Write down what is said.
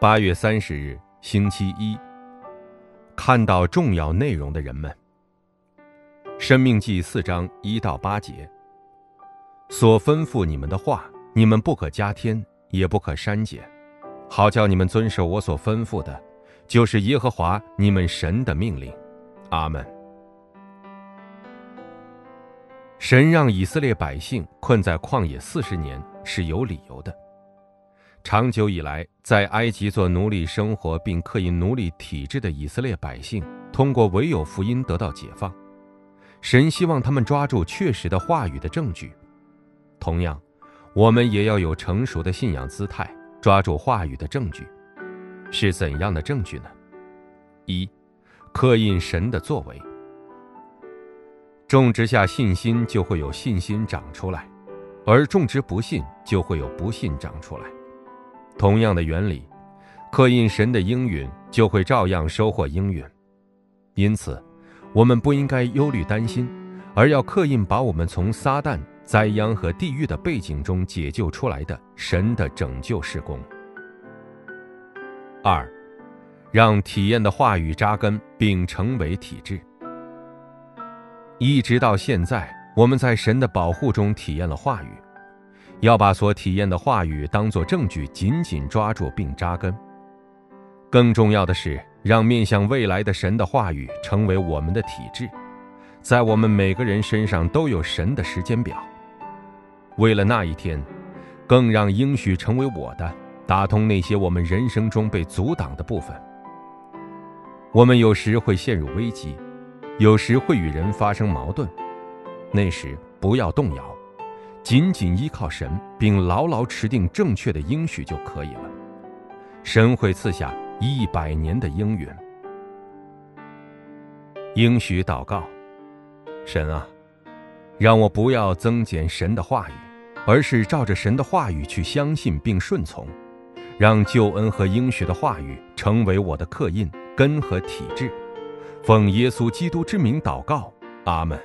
八月三十日，星期一。看到重要内容的人们，《生命记》四章一到八节。所吩咐你们的话，你们不可加添，也不可删减，好叫你们遵守我所吩咐的，就是耶和华你们神的命令。阿门。神让以色列百姓困在旷野四十年是有理由的。长久以来，在埃及做奴隶生活并刻印奴隶体制的以色列百姓，通过唯有福音得到解放。神希望他们抓住确实的话语的证据。同样，我们也要有成熟的信仰姿态，抓住话语的证据。是怎样的证据呢？一，刻印神的作为。种植下信心，就会有信心长出来；而种植不信，就会有不信长出来。同样的原理，刻印神的应允，就会照样收获应允。因此，我们不应该忧虑担心，而要刻印把我们从撒旦、灾殃和地狱的背景中解救出来的神的拯救事工。二，让体验的话语扎根并成为体制。一直到现在，我们在神的保护中体验了话语。要把所体验的话语当作证据，紧紧抓住并扎根。更重要的是，让面向未来的神的话语成为我们的体质，在我们每个人身上都有神的时间表。为了那一天，更让应许成为我的，打通那些我们人生中被阻挡的部分。我们有时会陷入危机，有时会与人发生矛盾，那时不要动摇。仅仅依靠神，并牢牢持定正确的应许就可以了。神会赐下一百年的应允。应许祷告：神啊，让我不要增减神的话语，而是照着神的话语去相信并顺从，让救恩和应许的话语成为我的刻印、根和体质。奉耶稣基督之名祷告，阿门。